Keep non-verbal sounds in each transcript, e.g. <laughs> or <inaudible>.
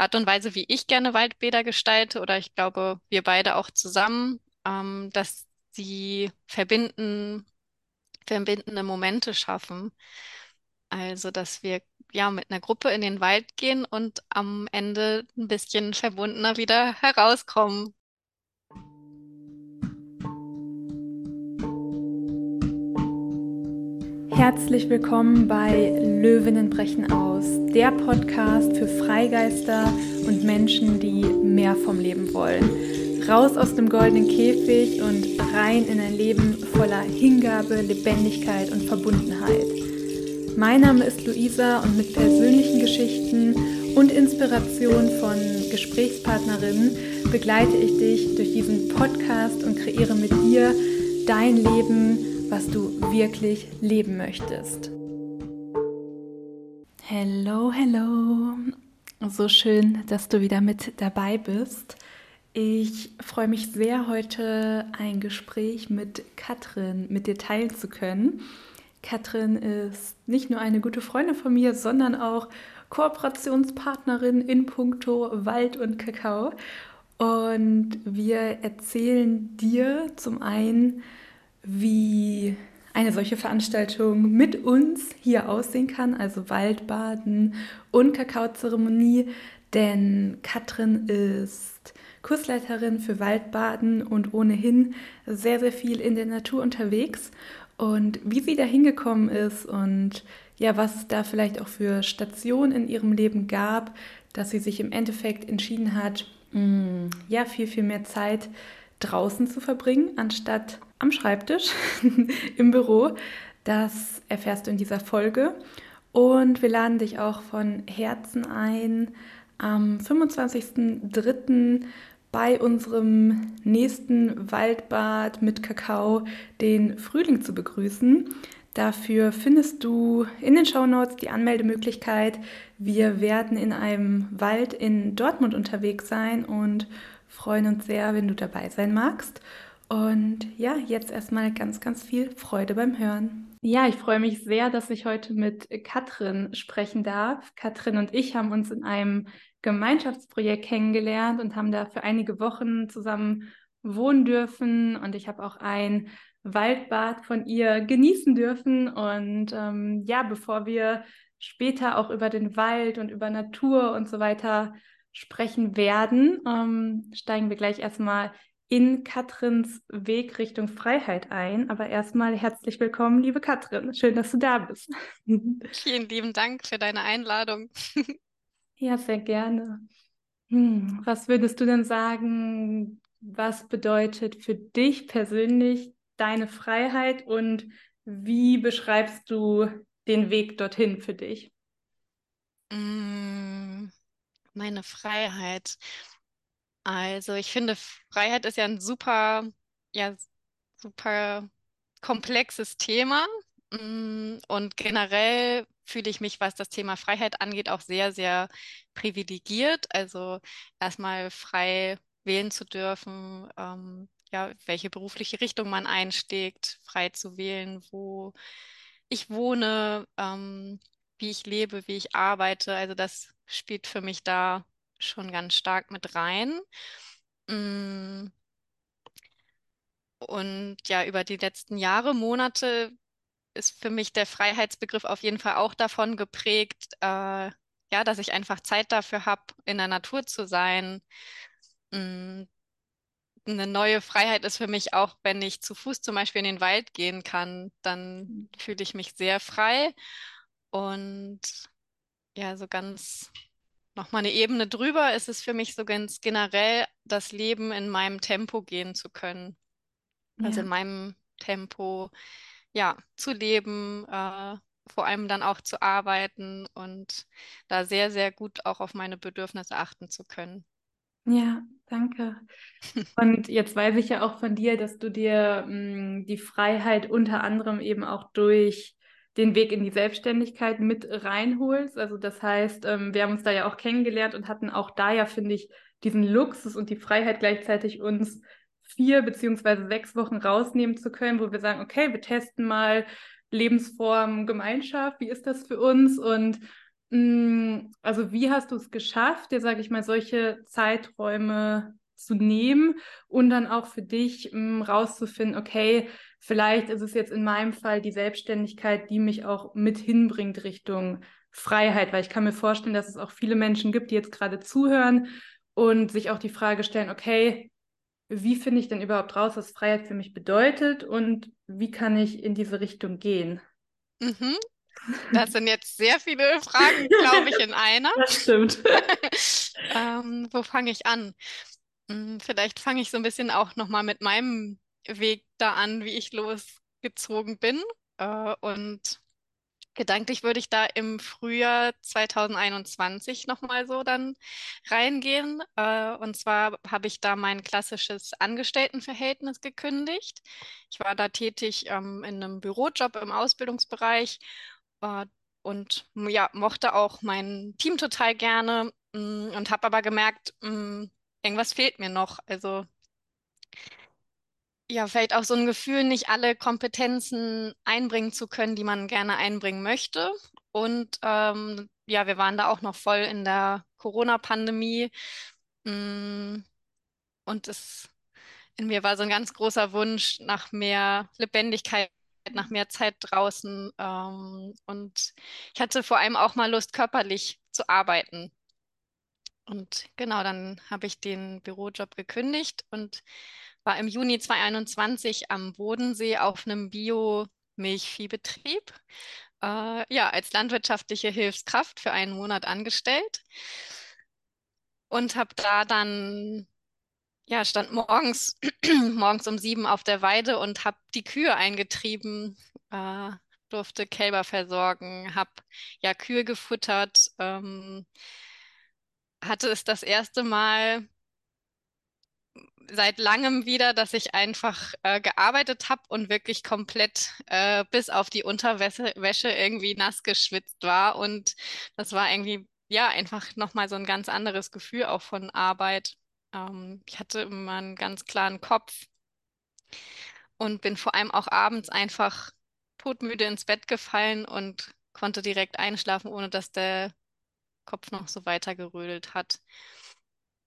Art und Weise, wie ich gerne Waldbäder gestalte, oder ich glaube, wir beide auch zusammen, ähm, dass sie verbinden, verbindende Momente schaffen. Also, dass wir ja mit einer Gruppe in den Wald gehen und am Ende ein bisschen verbundener wieder herauskommen. Herzlich willkommen bei Löwinnen brechen aus, der Podcast für Freigeister und Menschen, die mehr vom Leben wollen. Raus aus dem goldenen Käfig und rein in ein Leben voller Hingabe, Lebendigkeit und Verbundenheit. Mein Name ist Luisa und mit persönlichen Geschichten und Inspiration von Gesprächspartnerinnen begleite ich dich durch diesen Podcast und kreiere mit dir dein Leben was du wirklich leben möchtest. Hello, hello. So schön, dass du wieder mit dabei bist. Ich freue mich sehr, heute ein Gespräch mit Katrin mit dir teilen zu können. Katrin ist nicht nur eine gute Freundin von mir, sondern auch Kooperationspartnerin in puncto Wald und Kakao. Und wir erzählen dir zum einen, wie eine solche Veranstaltung mit uns hier aussehen kann, also Waldbaden und Kakaozeremonie, denn Katrin ist Kursleiterin für Waldbaden und ohnehin sehr, sehr viel in der Natur unterwegs. Und wie sie da hingekommen ist und ja, was da vielleicht auch für Stationen in ihrem Leben gab, dass sie sich im Endeffekt entschieden hat, mm, ja, viel, viel mehr Zeit draußen zu verbringen, anstatt am Schreibtisch <laughs> im Büro. Das erfährst du in dieser Folge. Und wir laden dich auch von Herzen ein, am 25.03. bei unserem nächsten Waldbad mit Kakao den Frühling zu begrüßen. Dafür findest du in den Shownotes die Anmeldemöglichkeit. Wir werden in einem Wald in Dortmund unterwegs sein und freuen uns sehr, wenn du dabei sein magst. Und ja, jetzt erstmal ganz, ganz viel Freude beim Hören. Ja, ich freue mich sehr, dass ich heute mit Katrin sprechen darf. Katrin und ich haben uns in einem Gemeinschaftsprojekt kennengelernt und haben da für einige Wochen zusammen wohnen dürfen. Und ich habe auch ein Waldbad von ihr genießen dürfen. Und ähm, ja, bevor wir später auch über den Wald und über Natur und so weiter sprechen werden, ähm, steigen wir gleich erstmal in Katrins Weg Richtung Freiheit ein. Aber erstmal herzlich willkommen, liebe Katrin. Schön, dass du da bist. <laughs> Vielen lieben Dank für deine Einladung. <laughs> ja, sehr gerne. Hm, was würdest du denn sagen, was bedeutet für dich persönlich deine Freiheit und wie beschreibst du den Weg dorthin für dich? Mm, meine Freiheit. Also ich finde, Freiheit ist ja ein super, ja, super komplexes Thema. Mm, und generell fühle ich mich, was das Thema Freiheit angeht, auch sehr, sehr privilegiert. Also erstmal frei wählen zu dürfen, ähm, ja, welche berufliche Richtung man einschlägt, frei zu wählen, wo ich wohne, ähm, wie ich lebe, wie ich arbeite. Also das spielt für mich da schon ganz stark mit rein. Mm. Und ja, über die letzten Jahre, Monate ist für mich der Freiheitsbegriff auf jeden Fall auch davon geprägt, äh, ja, dass ich einfach Zeit dafür habe, in der Natur zu sein. Mm. Eine neue Freiheit ist für mich auch, wenn ich zu Fuß zum Beispiel in den Wald gehen kann, dann mhm. fühle ich mich sehr frei. Und ja, so ganz nochmal eine Ebene drüber ist es für mich so ganz generell, das Leben in meinem Tempo gehen zu können. Also in meinem Tempo, ja, zu leben, äh, vor allem dann auch zu arbeiten und da sehr, sehr gut auch auf meine Bedürfnisse achten zu können. Ja, danke. Und jetzt weiß ich ja auch von dir, dass du dir mh, mm, die Freiheit unter anderem eben auch durch den Weg in die Selbstständigkeit mit reinholst. Also das heißt, ähm, wir haben uns da ja auch kennengelernt und hatten auch da ja, finde ich, diesen Luxus und die Freiheit gleichzeitig uns vier beziehungsweise sechs Wochen rausnehmen zu können, wo wir sagen, okay, wir testen mal Lebensform, Gemeinschaft, wie ist das für uns? Und Mm, Also wie hast du es geschafft, dir, sage ich mal, solche Zeiträume zu nehmen und dann auch für dich mm, rauszufinden, okay, vielleicht ist es jetzt in meinem Fall die Selbstständigkeit, die mich auch mit hinbringt Richtung Freiheit, weil ich kann mir vorstellen, dass es auch viele Menschen gibt, die jetzt gerade zuhören und sich auch die Frage stellen, okay, wie finde ich denn überhaupt raus, was Freiheit für mich bedeutet und wie kann ich in diese Richtung gehen? Mhm. Das sind jetzt sehr viele Fragen, glaube ich, in einer. <laughs> Das stimmt. <laughs> Ähm, wo fange ich an? Hm, Vielleicht fange ich so ein bisschen auch nochmal mit meinem Weg da an, wie ich losgezogen bin. Äh, und gedanklich würde ich da im Frühjahr 2021 nochmal so dann reingehen. Äh, und zwar habe ich da mein klassisches Angestelltenverhältnis gekündigt. Ich war da tätig ähm, in einem Bürojob im Ausbildungsbereich äh, und ja, mochte auch mein Team total gerne mh, und habe aber gemerkt, mh, irgendwas fehlt mir noch. Also ja, vielleicht auch so ein Gefühl, nicht alle Kompetenzen einbringen zu können, die man gerne einbringen möchte. Und ähm, ja, wir waren da auch noch voll in der Corona-Pandemie. Mm, Und es in mir war so ein ganz großer Wunsch nach mehr Lebendigkeit, nach mehr Zeit draußen. Ähm, und ich hatte vor allem auch mal Lust, körperlich zu arbeiten. Und genau, dann habe ich den Bürojob gekündigt und war im Juni 2021 am Bodensee auf einem Bio-Milchviehbetrieb. Äh, ja, als landwirtschaftliche Hilfskraft für einen Monat angestellt und habe da dann, ja, stand morgens, <clears throat> morgens um sieben auf der Weide und habe die Kühe eingetrieben, äh, durfte Kälber versorgen, habe ja Kühe gefuttert, ähm, hatte es das erste Mal seit langem wieder, dass ich einfach äh, gearbeitet habe und wirklich komplett äh, bis auf die Unterwäsche Wäsche irgendwie nass geschwitzt war. Und das war irgendwie, ja, einfach nochmal so ein ganz anderes Gefühl auch von Arbeit. Ähm, ich hatte immer einen ganz klaren Kopf und bin vor allem auch abends einfach todmüde ins Bett gefallen und konnte direkt einschlafen, ohne dass der Kopf noch so weiter gerödelt hat.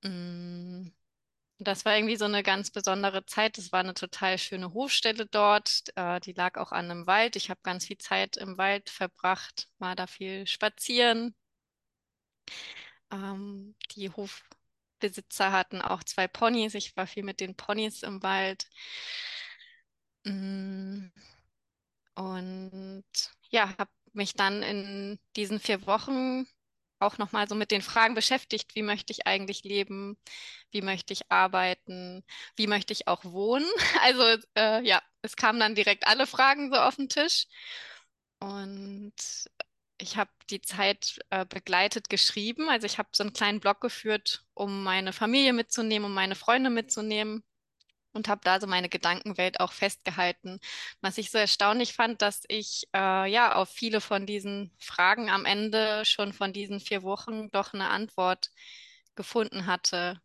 Mm. Das war irgendwie so eine ganz besondere Zeit. Das war eine total schöne Hofstelle dort. Äh, die lag auch an einem Wald. Ich habe ganz viel Zeit im Wald verbracht, war da viel spazieren. Ähm, die Hofbesitzer hatten auch zwei Ponys. Ich war viel mit den Ponys im Wald. Mm, Und ja, habe mich dann in diesen vier Wochen auch nochmal so mit den Fragen beschäftigt, wie möchte ich eigentlich leben, wie möchte ich arbeiten, wie möchte ich auch wohnen. <laughs> Also äh, ja, es kamen dann direkt alle Fragen so auf den Tisch. Und ich habe die Zeit äh, begleitet geschrieben. Also ich habe so einen kleinen Blog geführt, um meine Familie mitzunehmen, um meine Freunde mitzunehmen und habe da so meine Gedankenwelt auch festgehalten. Was ich so erstaunlich fand, dass ich äh, ja auf viele von diesen Fragen am Ende schon von diesen vier Wochen doch eine Antwort gefunden hatte,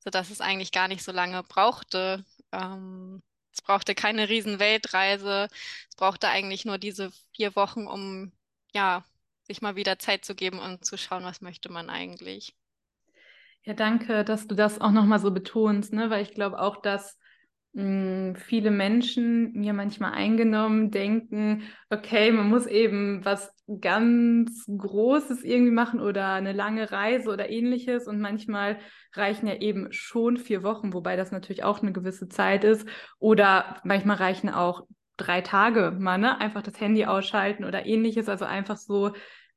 sodass es eigentlich gar nicht so lange brauchte. Ähm, es brauchte keine riesen Weltreise. Es brauchte eigentlich nur diese vier Wochen, um ja sich mal wieder Zeit zu geben und zu schauen, was möchte man eigentlich. Ja, danke, dass du das auch nochmal so betonst, ne? Weil ich glaube auch, dass mh, viele Menschen mir manchmal eingenommen denken, okay, man muss eben was ganz Großes irgendwie machen oder eine lange Reise oder ähnliches. Und manchmal reichen ja eben schon vier Wochen, wobei das natürlich auch eine gewisse Zeit ist. Oder manchmal reichen auch drei Tage mal, ne? Einfach das Handy ausschalten oder ähnliches. Also einfach so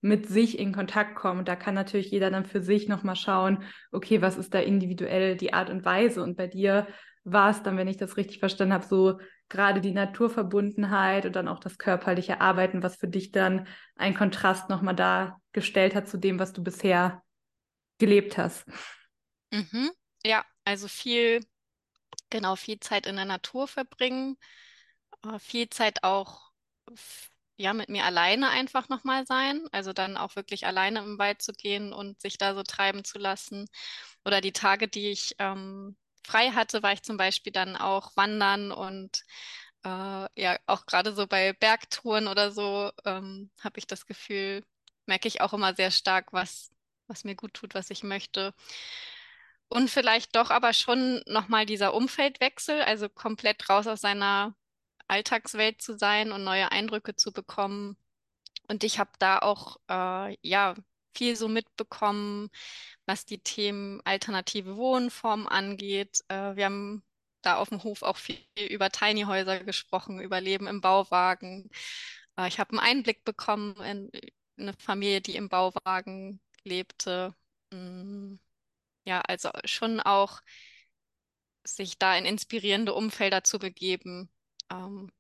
mit sich in Kontakt kommen. Und da kann natürlich jeder dann für sich nochmal schauen, okay, was ist da individuell die Art und Weise? Und bei dir war es dann, wenn ich das richtig verstanden habe, so gerade die Naturverbundenheit und dann auch das körperliche Arbeiten, was für dich dann ein Kontrast nochmal dargestellt hat zu dem, was du bisher gelebt hast. Mhm. Ja, also viel, genau, viel Zeit in der Natur verbringen, äh, viel Zeit auch ja mit mir alleine einfach nochmal sein, also dann auch wirklich alleine im Wald zu gehen und sich da so treiben zu lassen. Oder die Tage, die ich ähm, frei hatte, war ich zum Beispiel dann auch wandern und äh, ja, auch gerade so bei Bergtouren oder so ähm, habe ich das Gefühl, merke ich auch immer sehr stark, was, was mir gut tut, was ich möchte. Und vielleicht doch aber schon nochmal dieser Umfeldwechsel, also komplett raus aus seiner Alltagswelt zu sein und neue Eindrücke zu bekommen. Und ich habe da auch äh, ja viel so mitbekommen, was die Themen alternative Wohnformen angeht. Äh, wir haben da auf dem Hof auch viel über Tiny Häuser gesprochen, über Leben im Bauwagen. Äh, ich habe einen Einblick bekommen in eine Familie, die im Bauwagen lebte. Mm, ja, also schon auch sich da in inspirierende Umfelder zu begeben, ähm,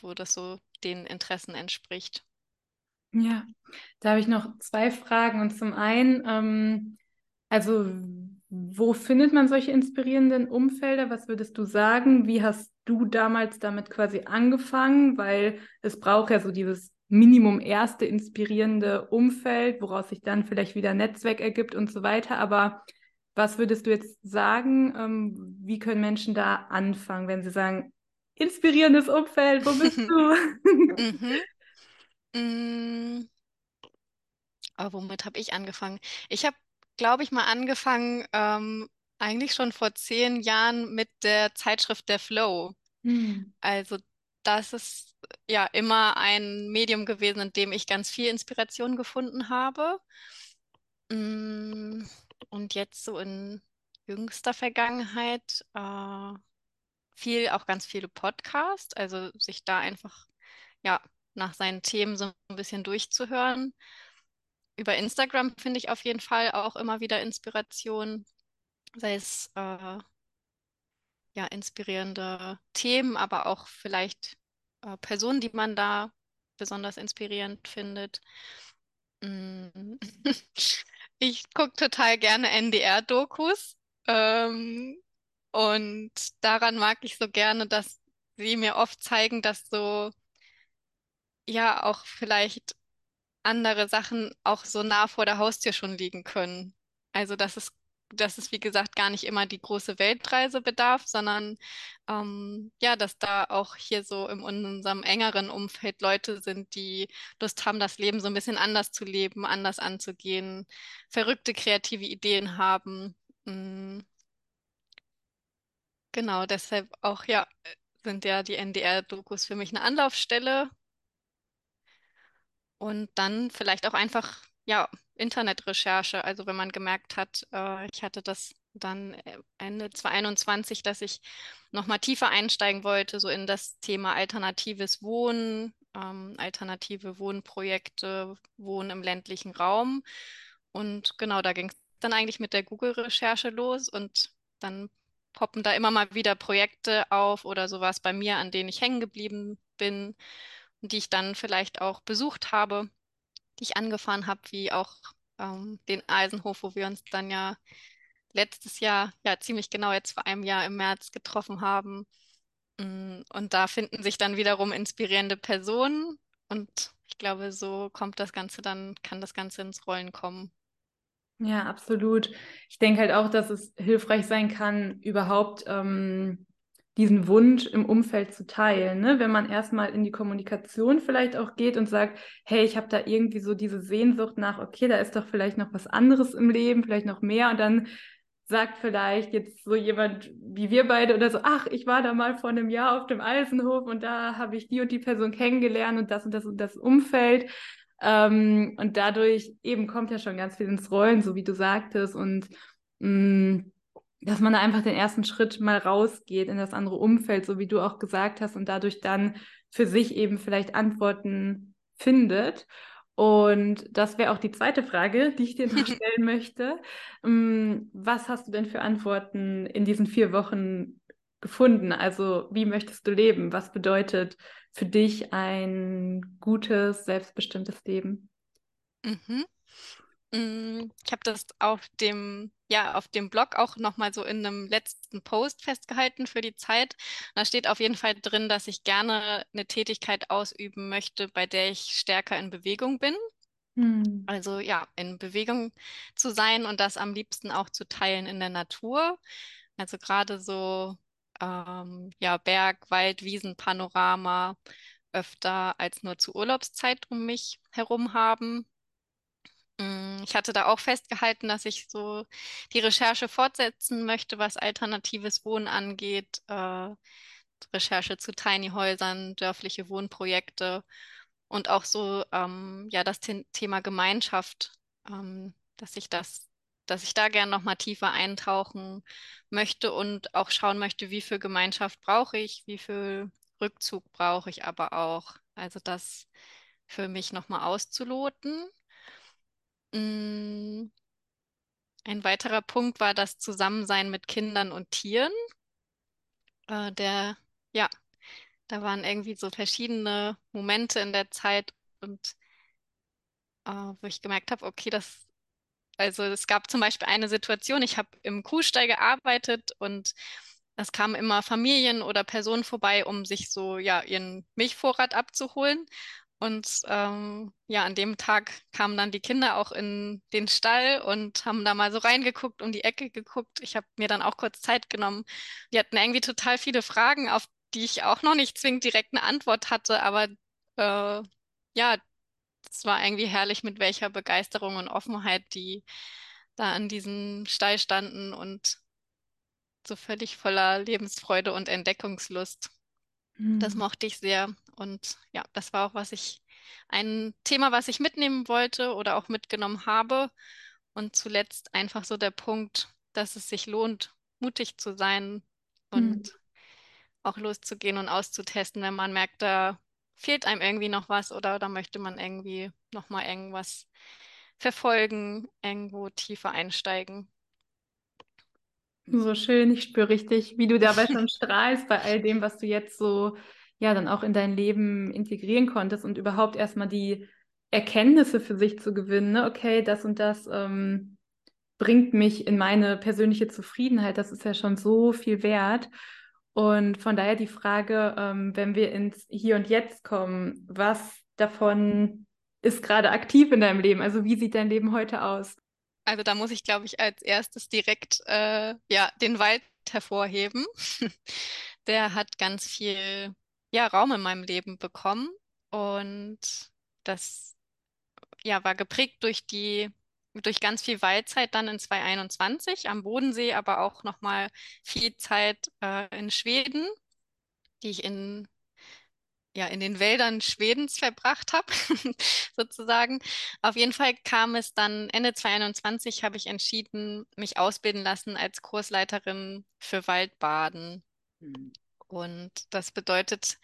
wo das so den Interessen entspricht. Ja, da habe ich noch zwei Fragen. Und zum einen, ähm, also wo findet man solche inspirierenden Umfelder? Was würdest du sagen? Wie hast du damals damit quasi angefangen? Weil es braucht ja so dieses Minimum erste inspirierende Umfeld, woraus sich dann vielleicht wieder Netzwerk ergibt und so weiter. Aber was würdest du jetzt sagen? Ähm, wie können Menschen da anfangen, wenn sie sagen, inspirierendes Umfeld, wo bist du? <laughs> <laughs> mhm. Mm. Oh, womit habe ich angefangen? Ich habe, glaube ich, mal angefangen, ähm, eigentlich schon vor zehn Jahren mit der Zeitschrift Der Flow. Hm. Also das ist ja immer ein Medium gewesen, in dem ich ganz viel Inspiration gefunden habe. Mm, und jetzt so in jüngster Vergangenheit äh, viel, auch ganz viele Podcasts, also sich da einfach ja nach seinen Themen so ein bisschen durchzuhören. Über Instagram finde ich auf jeden Fall auch immer wieder Inspiration, sei es äh, ja inspirierende Themen, aber auch vielleicht äh, Personen, die man da besonders inspirierend findet. Mm. <laughs> Ich gucke total gerne NDR-Dokus. Ähm, und daran mag ich so gerne, dass sie mir oft zeigen, dass so, ja, auch vielleicht andere Sachen auch so nah vor der Haustür schon liegen können. Also, dass es, dass es, wie gesagt, gar nicht immer die große Weltreise bedarf, sondern ähm, ja, dass da auch hier so in unserem engeren Umfeld Leute sind, die Lust haben, das Leben so ein bisschen anders zu leben, anders anzugehen, verrückte kreative Ideen haben. Mm. Genau, deshalb auch, ja, sind ja die NDR-Dokus für mich eine Anlaufstelle. Und dann vielleicht auch einfach, ja, Internetrecherche. Also wenn man gemerkt hat, äh, ich hatte das dann äh, Ende 2021, dass ich nochmal tiefer einsteigen wollte, so in das Thema alternatives Wohnen, ähm, alternative Wohnprojekte, Wohnen im ländlichen Raum. Und genau, da ging es dann eigentlich mit der Google-Recherche los und dann poppen da immer mal wieder Projekte auf oder sowas bei mir, an denen ich hängen geblieben bin, die ich dann vielleicht auch besucht habe, die ich angefahren habe, wie auch ähm, den Eisenhof, wo wir uns dann ja letztes Jahr, ja ziemlich genau jetzt vor einem Jahr im März getroffen haben. Mm, und da finden sich dann wiederum inspirierende Personen und ich glaube, so kommt das Ganze dann, kann das Ganze ins Rollen kommen. Ja, absolut. Ich denke halt auch, dass es hilfreich sein kann, überhaupt ähm, diesen Wunsch im Umfeld zu teilen. Ne? Wenn man erstmal in die Kommunikation vielleicht auch geht und sagt, hey, ich habe da irgendwie so diese Sehnsucht nach, okay, da ist doch vielleicht noch was anderes im Leben, vielleicht noch mehr. Und dann sagt vielleicht jetzt so jemand wie wir beide oder so, ach, ich war da mal vor einem Jahr auf dem Eisenhof und da habe ich die und die Person kennengelernt und das und das und das Umfeld. Ähm, und dadurch eben kommt ja schon ganz viel ins Rollen, so wie du sagtest. Und mh, mm, dass man da einfach den ersten Schritt mal rausgeht in das andere Umfeld, so wie du auch gesagt hast, und dadurch dann für sich eben vielleicht Antworten findet. Und das wäre auch die zweite Frage, die ich dir noch <laughs> stellen möchte. Mm, was hast du denn für Antworten in diesen vier Wochen gefunden? Also wie möchtest du leben? Was bedeutet für dich ein gutes, selbstbestimmtes Leben? Mhm. Mm, ich habe das auf dem, ja, auf dem Blog auch nochmal so in einem letzten Post festgehalten für die Zeit. Da steht auf jeden Fall drin, dass ich gerne eine Tätigkeit ausüben möchte, bei der ich stärker in Bewegung bin. Hm. Also ja, in Bewegung zu sein und das am liebsten auch zu teilen in der Natur. Also gerade so ähm, ja, Berg, Wald, Wiesen, Panorama öfter als nur zur Urlaubszeit um mich herum haben. Mm, Ich hatte da auch festgehalten, dass ich so die Recherche fortsetzen möchte, was alternatives Wohnen angeht, äh, Recherche zu Tiny Häusern, dörfliche Wohnprojekte und auch so ähm, ja das The Thema Gemeinschaft, ähm, dass ich das, dass ich da gern noch mal tiefer eintauchen möchte und auch schauen möchte, wie viel Gemeinschaft brauche ich, wie viel Rückzug brauche ich aber auch. Also das für mich noch mal auszuloten. Mm, Ein weiterer Punkt war das Zusammensein mit Kindern und Tieren. Äh, der, ja, da waren irgendwie so verschiedene Momente in der Zeit und äh, wo ich gemerkt habe, okay, das, also es gab zum Beispiel eine Situation, ich habe im Kuhstall gearbeitet und es kamen immer Familien oder Personen vorbei, um sich so, ja, ihren Milchvorrat abzuholen. Und ähm, ja, an dem Tag kamen dann die Kinder auch in den Stall und haben da mal so reingeguckt, um die Ecke geguckt. Ich habe mir dann auch kurz Zeit genommen. Die hatten irgendwie total viele Fragen, auf die ich auch noch nicht zwingend direkt eine Antwort hatte, aber äh, ja, es war irgendwie herrlich, mit welcher Begeisterung und Offenheit die da an diesem Stall standen und so völlig voller Lebensfreude und Entdeckungslust. Das Hm. mochte ich sehr. Und ja, das war auch, was ich, ein Thema, was ich mitnehmen wollte oder auch mitgenommen habe. Und zuletzt einfach so der Punkt, dass es sich lohnt, mutig zu sein und auch loszugehen und auszutesten, wenn man merkt, da fehlt einem irgendwie noch was oder da möchte man irgendwie noch mal irgendwas verfolgen, irgendwo tiefer einsteigen. So schön, ich spüre richtig, wie du dabei schon <laughs> strahlst bei all dem, was du jetzt so, ja, dann auch in dein Leben integrieren konntest und überhaupt erstmal die Erkenntnisse für sich zu gewinnen. Ne? Okay, das und das ähm, bringt mich in meine persönliche Zufriedenheit. Das ist ja schon so viel wert. Und von daher die Frage, ähm, wenn wir ins Hier und Jetzt kommen, was davon ist gerade aktiv in deinem Leben? Also wie sieht dein Leben heute aus? Also da muss ich, glaube ich, als erstes direkt äh, ja, den Wald hervorheben. <laughs> Der hat ganz viel ja, Raum in meinem Leben bekommen und das ja, war geprägt durch die durch ganz viel Waldzeit dann in 2021 am Bodensee, aber auch nochmal viel Zeit äh, in Schweden, die ich in ja, in den Wäldern Schwedens verbracht habe, <laughs> sozusagen. Auf jeden Fall kam es dann Ende 2021, habe ich entschieden, mich ausbilden lassen als Kursleiterin für Waldbaden. Hm. Und das bedeutet,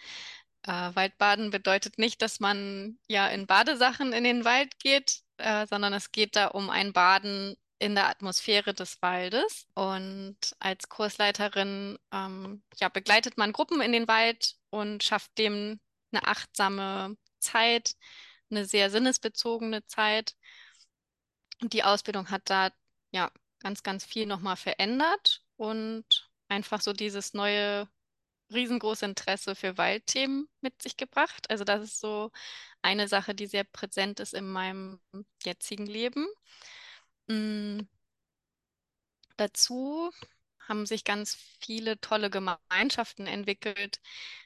äh, Waldbaden bedeutet nicht, dass man ja in Badesachen in den Wald geht, äh, sondern es geht da um ein Baden in der Atmosphäre des Waldes. Und als Kursleiterin ähm, ja, begleitet man Gruppen in den Wald und schafft dem eine achtsame Zeit, eine sehr sinnesbezogene Zeit. Und die Ausbildung hat da ja ganz, ganz viel nochmal verändert und einfach so dieses neue riesengroße Interesse für Waldthemen mit sich gebracht. Also das ist so eine Sache, die sehr präsent ist in meinem jetzigen Leben. Mm, dazu haben sich ganz viele tolle Gemeinschaften entwickelt.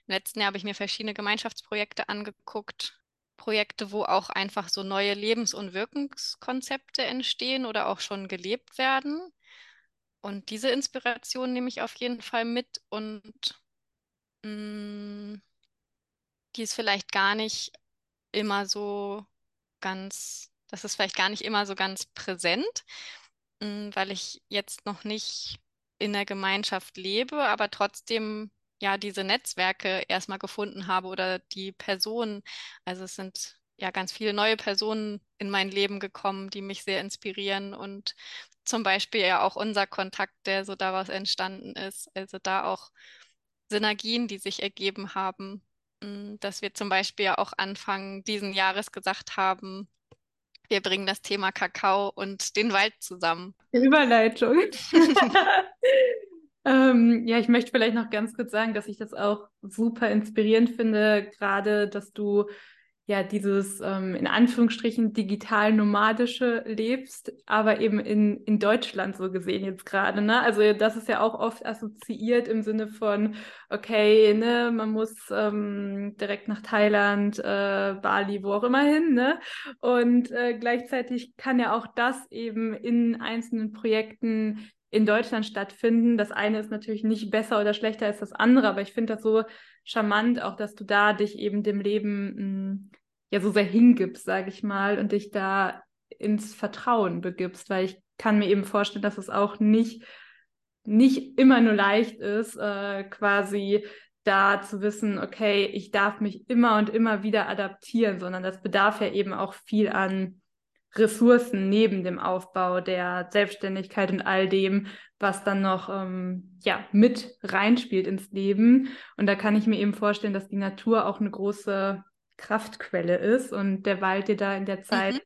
Im letzten Jahr habe ich mir verschiedene Gemeinschaftsprojekte angeguckt. Projekte, wo auch einfach so neue Lebens- und Wirkungskonzepte entstehen oder auch schon gelebt werden. Und diese Inspiration nehme ich auf jeden Fall mit und mm, die ist vielleicht gar nicht immer so ganz, das ist vielleicht gar nicht immer so ganz präsent, mm, weil ich jetzt noch nicht in der Gemeinschaft lebe, aber trotzdem ja diese Netzwerke erstmal gefunden habe oder die Personen. Also es sind ja ganz viele neue Personen in mein Leben gekommen, die mich sehr inspirieren und zum Beispiel ja auch unser Kontakt, der so daraus entstanden ist. Also da auch Synergien, die sich ergeben haben, dass wir zum Beispiel ja auch Anfang diesen Jahres gesagt haben, wir bringen das Thema Kakao und den Wald zusammen. Überleitung. <laughs> <laughs> Ähm, ja, ich möchte vielleicht noch ganz kurz sagen, dass ich das auch super inspirierend finde, gerade, dass du ja dieses ähm, in Anführungsstrichen digital nomadische lebst, aber eben in, in Deutschland so gesehen jetzt gerade. Ne? Also das ist ja auch oft assoziiert im Sinne von, okay, ne, man muss ähm, direkt nach Thailand, äh, Bali, wo auch immer hin. Ne? Und äh, gleichzeitig kann ja auch das eben in einzelnen Projekten in Deutschland stattfinden. Das eine ist natürlich nicht besser oder schlechter als das andere, aber ich finde das so charmant, auch dass du da dich eben dem Leben mh, hm, ja so sehr hingibst, sage ich mal, und dich da ins Vertrauen begibst, weil ich kann mir eben vorstellen, dass es auch nicht, nicht immer nur leicht ist, äh, quasi da zu wissen, okay, ich darf mich immer und immer wieder adaptieren, sondern das bedarf ja eben auch viel an Ressourcen neben dem Aufbau der Selbstständigkeit und all dem, was dann noch ähm, ja, mit reinspielt ins Leben. Und da kann ich mir eben vorstellen, dass die Natur auch eine große Kraftquelle ist und der Wald dir da in der Zeit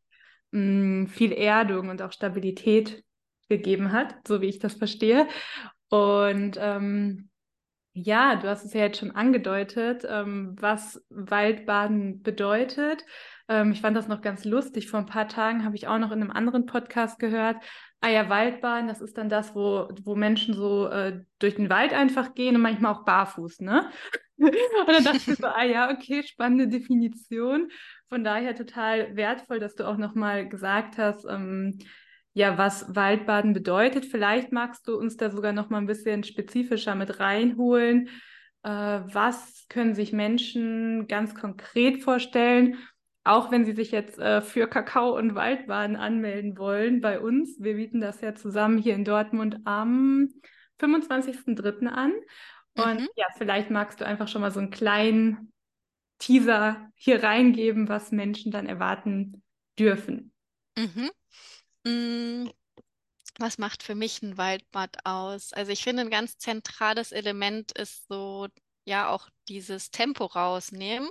mhm. mh, viel Erdung und auch Stabilität gegeben hat, so wie ich das verstehe. Und ähm, ja, du hast es ja jetzt schon angedeutet, ähm, was Waldbaden bedeutet. Ähm, ich fand das noch ganz lustig. Vor ein paar Tagen habe ich auch noch in einem anderen Podcast gehört. Ah ja, Waldbaden, das ist dann das, wo, wo Menschen so äh, durch den Wald einfach gehen und manchmal auch barfuß, ne? Und dann dachte ich so, ah ja, okay, spannende Definition. Von daher total wertvoll, dass du auch nochmal gesagt hast, ähm, ja, was Waldbaden bedeutet. Vielleicht magst du uns da sogar nochmal ein bisschen spezifischer mit reinholen. Äh, was können sich Menschen ganz konkret vorstellen? Auch wenn sie sich jetzt äh, für Kakao und Waldbaden anmelden wollen bei uns. Wir bieten das ja zusammen hier in Dortmund am 25.03. an. Und mhm. ja, vielleicht magst du einfach schon mal so einen kleinen Teaser hier reingeben, was Menschen dann erwarten dürfen. Mhm. Mm, was macht für mich ein Waldbad aus? Also ich finde, ein ganz zentrales Element ist so, ja, auch dieses Tempo rausnehmen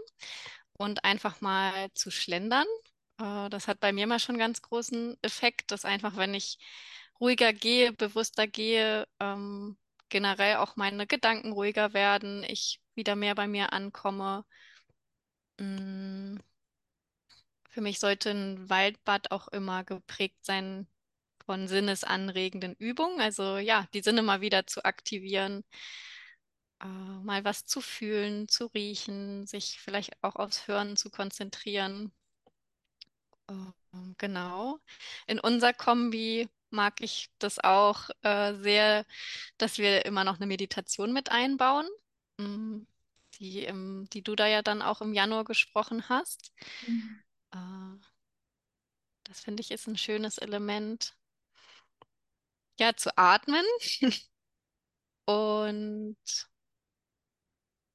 und einfach mal zu schlendern. Äh, das hat bei mir mal schon ganz großen Effekt, dass einfach, wenn ich ruhiger gehe, bewusster gehe, ähm, generell auch meine Gedanken ruhiger werden, ich wieder mehr bei mir ankomme. Mm, für mich sollte ein Waldbad auch immer geprägt sein von sinnesanregenden Übungen. Also ja, die Sinne mal wieder zu aktivieren, äh, mal was zu fühlen, zu riechen, sich vielleicht auch aufs Hören zu konzentrieren. Äh, genau. In unserer Kombi mag ich das auch äh, sehr, dass wir immer noch eine Meditation mit einbauen, mm, die, im, die du da ja dann auch im Januar gesprochen hast. Mhm. Äh, das finde ich ist ein schönes Element. Ja, zu atmen <laughs> und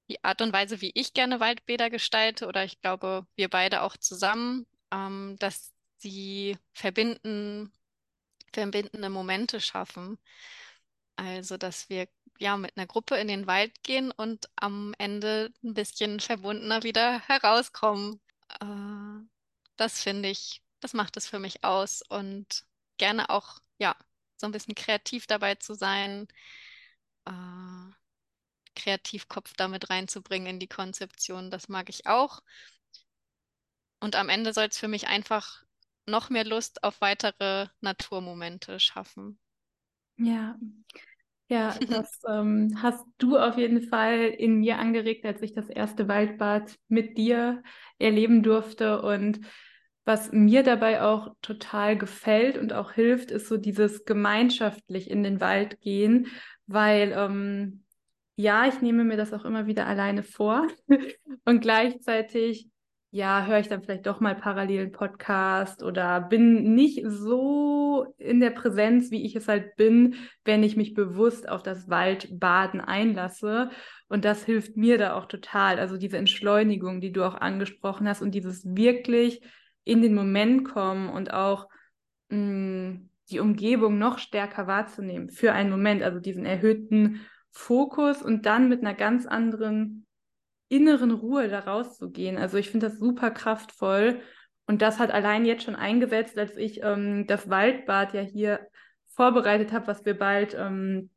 die Art und Weise, wie ich gerne Waldbäder gestalte, oder ich glaube, wir beide auch zusammen, ähm, dass sie verbinden, verbindende Momente schaffen. Also, dass wir ja mit einer Gruppe in den Wald gehen und am Ende ein bisschen verbundener wieder herauskommen. Äh, das finde ich, das macht es für mich aus und gerne auch, ja, so ein bisschen kreativ dabei zu sein, äh, Kreativkopf damit reinzubringen in die Konzeption, das mag ich auch. Und am Ende soll es für mich einfach noch mehr Lust auf weitere Naturmomente schaffen. Ja, ja, <laughs> das ähm, hast du auf jeden Fall in mir angeregt, als ich das erste Waldbad mit dir erleben durfte. Und was mir dabei auch total gefällt und auch hilft, ist so dieses gemeinschaftlich in den Wald gehen, weil ähm, ja, ich nehme mir das auch immer wieder alleine vor <laughs> und gleichzeitig ja, höre ich dann vielleicht doch mal parallel einen Podcast oder bin nicht so in der Präsenz, wie ich es halt bin, wenn ich mich bewusst auf das Waldbaden einlasse. Und das hilft mir da auch total. Also diese Entschleunigung, die du auch angesprochen hast und dieses wirklich in den Moment kommen und auch mh, mm, die Umgebung noch stärker wahrzunehmen für einen Moment, also diesen erhöhten Fokus und dann mit einer ganz anderen inneren Ruhe da rauszugehen. Also ich finde das super kraftvoll. Und das hat allein jetzt schon eingesetzt, als ich ähm, das Waldbad ja hier vorbereitet habe, was wir bald ähm,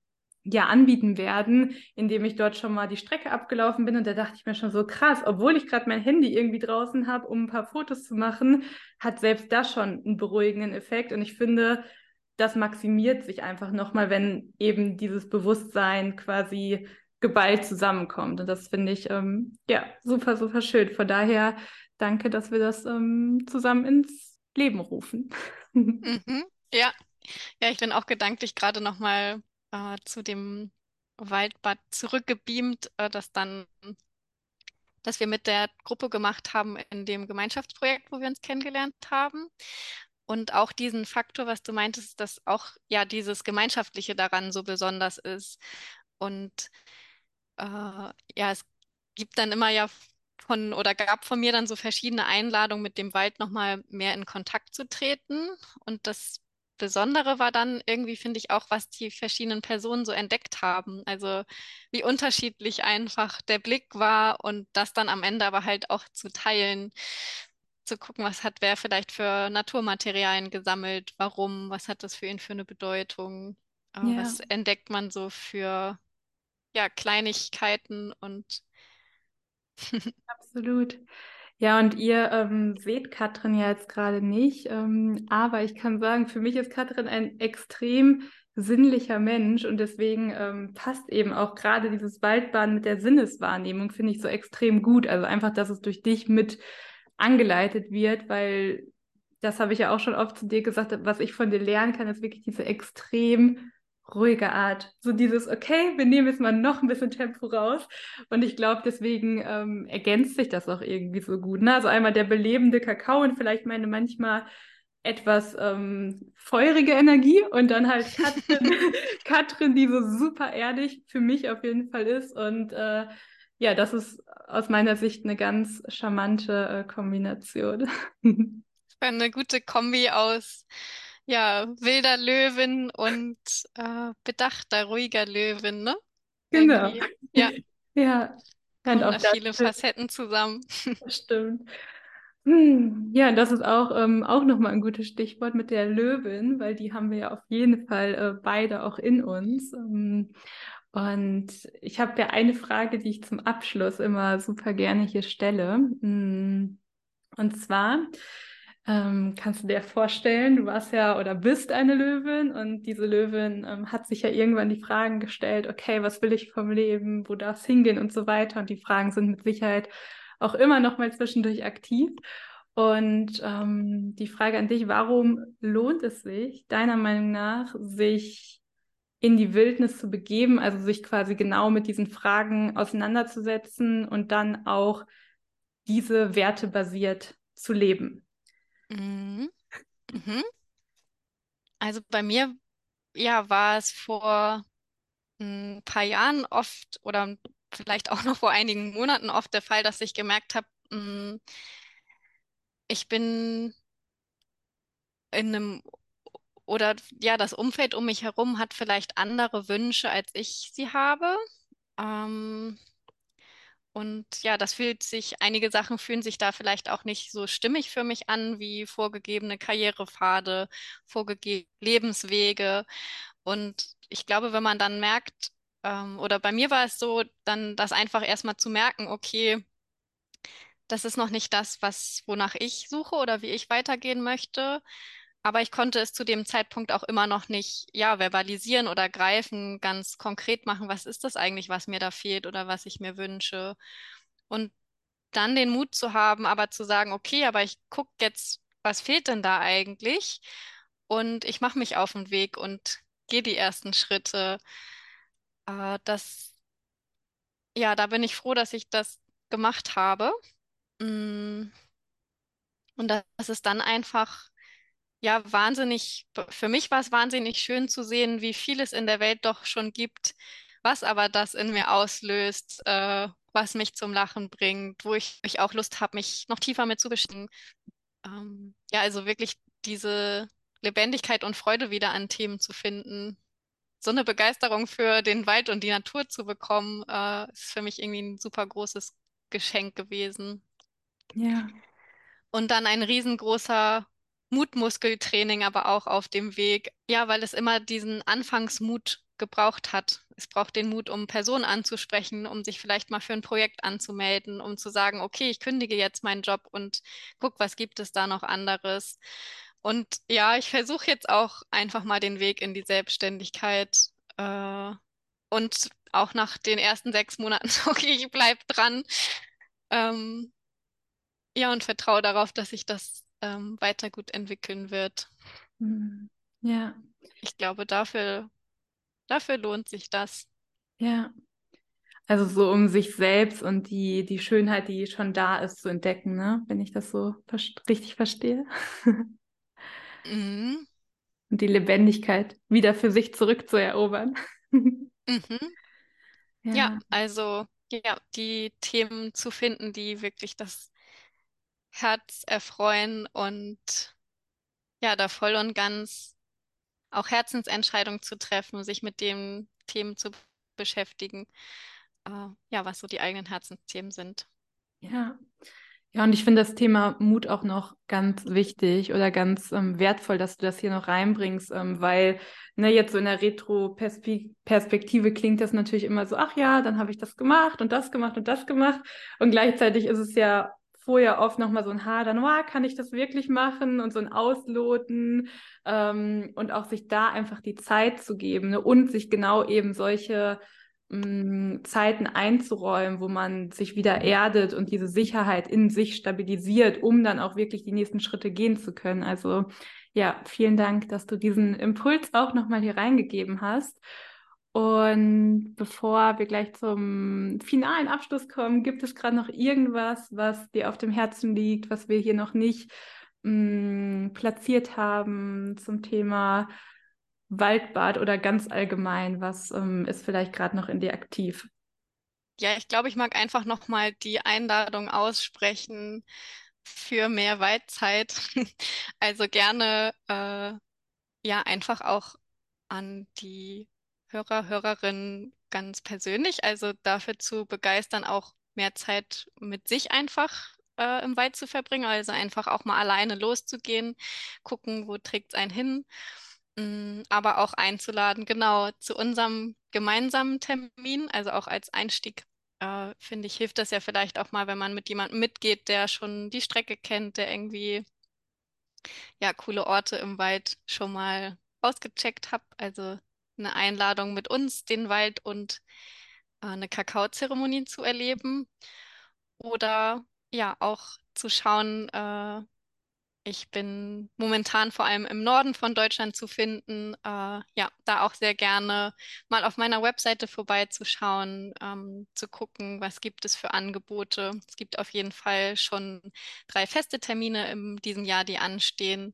ja anbieten werden, indem ich dort schon mal die Strecke abgelaufen bin. Und da dachte ich mir schon so krass, obwohl ich gerade mein Handy irgendwie draußen habe, um ein paar Fotos zu machen, hat selbst das schon einen beruhigenden Effekt. Und ich finde, das maximiert sich einfach nochmal, wenn eben dieses Bewusstsein quasi geballt zusammenkommt. Und das finde ich ähm, ja super, super schön. Von daher danke, dass wir das ähm, zusammen ins Leben rufen. <laughs> Mhm. Ja. Ja, ich bin auch gedanklich gerade nochmal äh, zu dem Waldbad zurückgebeamt, äh, das dann, das wir mit der Gruppe gemacht haben in dem Gemeinschaftsprojekt, wo wir uns kennengelernt haben. Und auch diesen Faktor, was du meintest, dass auch ja dieses Gemeinschaftliche daran so besonders ist. Und äh, ja, es gibt dann immer ja von oder gab von mir dann so verschiedene Einladungen, mit dem Wald nochmal mehr in Kontakt zu treten. Und das Besondere war dann irgendwie, finde ich, auch, was die verschiedenen Personen so entdeckt haben. Also wie unterschiedlich einfach der Blick war und das dann am Ende aber halt auch zu teilen, zu gucken, was hat wer vielleicht für Naturmaterialien gesammelt, warum, was hat das für ihn für eine Bedeutung, äh, Ja, was entdeckt man so für ja, Kleinigkeiten und <laughs> absolut. Ja, und ihr ähm, seht Katrin ja jetzt gerade nicht, ähm, aber ich kann sagen, für mich ist Katrin ein extrem sinnlicher Mensch und deswegen ähm, passt eben auch gerade dieses Waldbaden mit der Sinneswahrnehmung, finde ich so extrem gut. Also einfach, dass es durch dich mit angeleitet wird, weil das habe ich ja auch schon oft zu dir gesagt, was ich von dir lernen kann, ist wirklich diese extrem ruhige Art. So dieses, okay, wir nehmen jetzt mal noch ein bisschen Tempo raus. Und ich glaube, deswegen ähm, ergänzt sich das auch irgendwie so gut. Ne? Also einmal der belebende Kakao und vielleicht meine manchmal etwas ähm, feurige Energie und dann halt Katrin, <laughs> <laughs> Katrin, die so super ehrlich für mich auf jeden Fall ist. Und äh, ja, das ist aus meiner Sicht eine ganz charmante äh, Kombination. <laughs> eine gute Kombi aus ja, wilder Löwin und äh, bedachter, ruhiger Löwin, ne? Genau. Irgendwie, ja, <laughs> Ja, und auch da das viele Facetten zusammen. stimmt. Hm, Ja, das ist auch, ähm, auch nochmal ein gutes Stichwort mit der Löwin, weil die haben wir ja auf jeden Fall äh, beide auch in uns. Ähm, und ich habe ja eine Frage, die ich zum Abschluss immer super gerne hier stelle. Hm, Und zwar, ähm, kannst du dir vorstellen, du warst ja oder bist eine Löwin und diese Löwin ähm, hat sich ja irgendwann die Fragen gestellt, okay, was will ich vom Leben, wo darf es hingehen und so weiter. Und die Fragen sind mit Sicherheit auch immer noch mal zwischendurch aktiv. Und ähm, die Frage an dich, warum lohnt es sich, deiner Meinung nach, sich in die Wildnis zu begeben, also sich quasi genau mit diesen Fragen auseinanderzusetzen und dann auch diese Werte basiert zu leben? Mhm. Mhm. Also bei mir, ja, war es vor ein paar Jahren oft oder vielleicht auch noch vor einigen Monaten oft der Fall, dass ich gemerkt habe, mh, ich bin in einem oder ja, das Umfeld um mich herum hat vielleicht andere Wünsche, als ich sie habe. Ähm, und ja, das fühlt sich, einige Sachen fühlen sich da vielleicht auch nicht so stimmig für mich an, wie vorgegebene Karrierepfade, vorgegebene Lebenswege. Und ich glaube, wenn man dann merkt, ähm, oder bei mir war es so, dann das einfach erstmal zu merken, okay, das ist noch nicht das, was, wonach ich suche oder wie ich weitergehen möchte. Aber ich konnte es zu dem Zeitpunkt auch immer noch nicht, ja, verbalisieren oder greifen, ganz konkret machen, was ist das eigentlich, was mir da fehlt oder was ich mir wünsche. Und dann den Mut zu haben, aber zu sagen, okay, aber ich gucke jetzt, was fehlt denn da eigentlich? Und ich mache mich auf den Weg und gehe die ersten Schritte. Äh, das, ja, da bin ich froh, dass ich das gemacht habe. Mm, Und das ist dann einfach ja, wahnsinnig, für mich war es wahnsinnig schön zu sehen, wie viel es in der Welt doch schon gibt, was aber das in mir auslöst, äh, was mich zum Lachen bringt, wo ich, ich auch Lust habe, mich noch tiefer mit zu beschäftigen. Ähm, ja, also wirklich diese Lebendigkeit und Freude wieder an Themen zu finden. So eine Begeisterung für den Wald und die Natur zu bekommen, äh, ist für mich irgendwie ein super großes Geschenk gewesen. Ja, Und dann ein riesengroßer Mutmuskeltraining, aber auch auf dem Weg. Ja, weil es immer diesen Anfangsmut gebraucht hat. Es braucht den Mut, um Personen anzusprechen, um sich vielleicht mal für ein Projekt anzumelden, um zu sagen, okay, ich kündige jetzt meinen Job und guck, was gibt es da noch anderes. Und ja, ich versuche jetzt auch einfach mal den Weg in die Selbstständigkeit äh, und auch nach den ersten sechs Monaten, <laughs> okay, ich bleibe dran. Ähm, ja, und vertraue darauf, dass sich das ähm, weiter gut entwickeln wird. Hm. Ja. Ich glaube, dafür, dafür lohnt sich das. Ja. Also so um sich selbst und die, die Schönheit, die schon da ist, zu entdecken, ne? Wenn ich das so richtig verstehe. Mhm. Und die Lebendigkeit wieder für sich zurückzuerobern. Mhm. <laughs> Ja. ja, also ja, die Themen zu finden, die wirklich das Herz erfreuen und ja, da voll und ganz auch Herzensentscheidungen zu treffen, sich mit den Themen zu beschäftigen, äh, ja, was so die eigenen Herzensthemen sind. Ja. Ja, und ich finde das Thema Mut auch noch ganz wichtig oder ganz ähm, wertvoll, dass du das hier noch reinbringst, ähm, weil ne, jetzt so in der Retro-Perspektive klingt das natürlich immer so, ach ja, dann habe ich das gemacht und das gemacht und das gemacht. Und gleichzeitig ist es ja vorher oft nochmal so ein Hadern, oh, kann ich das wirklich machen und so ein Ausloten ähm, und auch sich da einfach die Zeit zu geben ne? und sich genau eben solche mh, mm, Zeiten einzuräumen, wo man sich wieder erdet und diese Sicherheit in sich stabilisiert, um dann auch wirklich die nächsten Schritte gehen zu können. Also ja, vielen Dank, dass du diesen Impuls auch nochmal hier reingegeben hast. Und bevor wir gleich zum finalen Abschluss kommen, gibt es gerade noch irgendwas, was dir auf dem Herzen liegt, was wir hier noch nicht mh, mm, platziert haben zum Thema Waldbad oder ganz allgemein? Was ähm, ist vielleicht gerade noch in dir aktiv? Ja, ich glaube, ich mag einfach nochmal die Einladung aussprechen für mehr Waldzeit. <laughs> Also gerne äh, ja einfach auch an die Hörer, Hörerinnen ganz persönlich, also dafür zu begeistern, auch mehr Zeit mit sich einfach äh, im Wald zu verbringen, also einfach auch mal alleine loszugehen, gucken, wo trägt es einen hin, mm, aber auch einzuladen, genau zu unserem gemeinsamen Termin, also auch als Einstieg. Äh, finde ich, hilft das ja vielleicht auch mal, wenn man mit jemandem mitgeht, der schon die Strecke kennt, der irgendwie ja coole Orte im Wald schon mal ausgecheckt hat. Also eine Einladung mit uns, den Wald und äh, eine Kakaozeremonie zu erleben. Oder ja, auch zu schauen, äh, ich bin momentan vor allem im Norden von Deutschland zu finden. Äh, ja, da auch sehr gerne mal auf meiner Webseite vorbeizuschauen, ähm, zu gucken, was gibt es für Angebote. Es gibt auf jeden Fall schon drei feste Termine in diesem Jahr, die anstehen.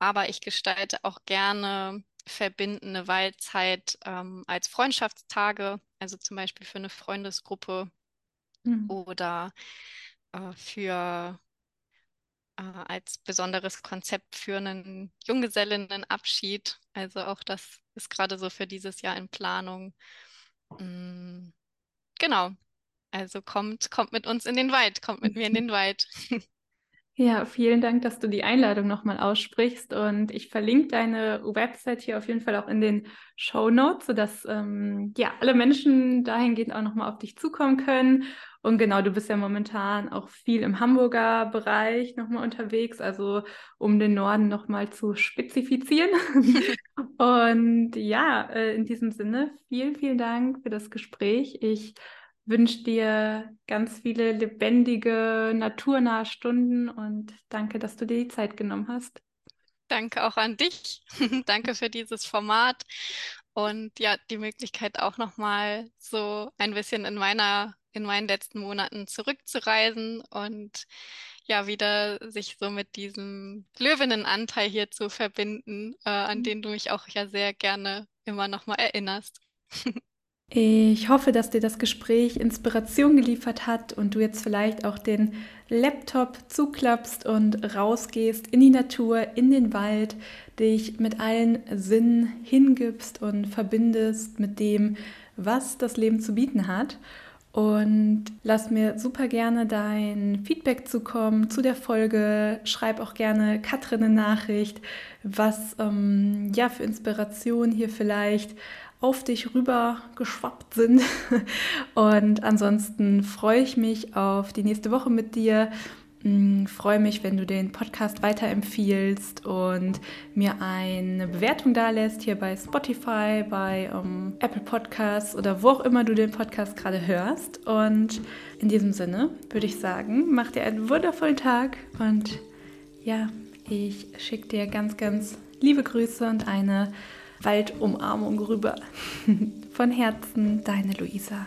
Aber ich gestalte auch gerne verbindende Waldzeit ähm, als Freundschaftstage, also zum Beispiel für eine Freundesgruppe mhm. oder äh, für äh, als besonderes Konzept für einen Junggesellinnenabschied. Also auch das ist gerade so für dieses Jahr in Planung. Mhm. Genau. Also kommt, kommt mit uns in den Wald, kommt mit mir in den <laughs> Wald. <laughs> Ja, vielen Dank, dass du die Einladung nochmal aussprichst. Und ich verlinke deine Website hier auf jeden Fall auch in den Show Notes, sodass ähm, ja, alle Menschen dahingehend auch nochmal auf dich zukommen können. Und genau, du bist ja momentan auch viel im Hamburger Bereich nochmal unterwegs, also um den Norden nochmal zu spezifizieren. <laughs> Und ja, äh, in diesem Sinne, vielen, vielen Dank für das Gespräch. Ich wünsche dir ganz viele lebendige, naturnahe Stunden und danke, dass du dir die Zeit genommen hast. Danke auch an dich. <laughs> danke für dieses Format und ja, die Möglichkeit auch nochmal so ein bisschen in meiner, in meinen letzten Monaten zurückzureisen und ja, wieder sich so mit diesem Löwinnenanteil hier zu verbinden, äh, an mhm. den du mich auch ja sehr gerne immer nochmal erinnerst. <laughs> Ich hoffe, dass dir das Gespräch Inspiration geliefert hat und du jetzt vielleicht auch den Laptop zuklappst und rausgehst in die Natur, in den Wald, dich mit allen Sinnen hingibst und verbindest mit dem, was das Leben zu bieten hat. Und lass mir super gerne dein Feedback zukommen zu der Folge. Schreib auch gerne Katrin eine Nachricht, was ähm, ja für Inspiration hier vielleicht auf dich rüber geschwappt sind. <laughs> Und ansonsten freue ich mich auf die nächste Woche mit dir. Mm, freue mich, wenn du den Podcast weiterempfiehlst und mir eine Bewertung da lässt, hier bei Spotify, bei um, ähm, Apple Podcasts oder wo auch immer du den Podcast gerade hörst. Und in diesem Sinne würde ich sagen, mach dir einen wundervollen Tag und ja, ich schicke dir ganz, ganz liebe Grüße und eine Waldumarmung rüber. <laughs> Von Herzen, deine Luisa.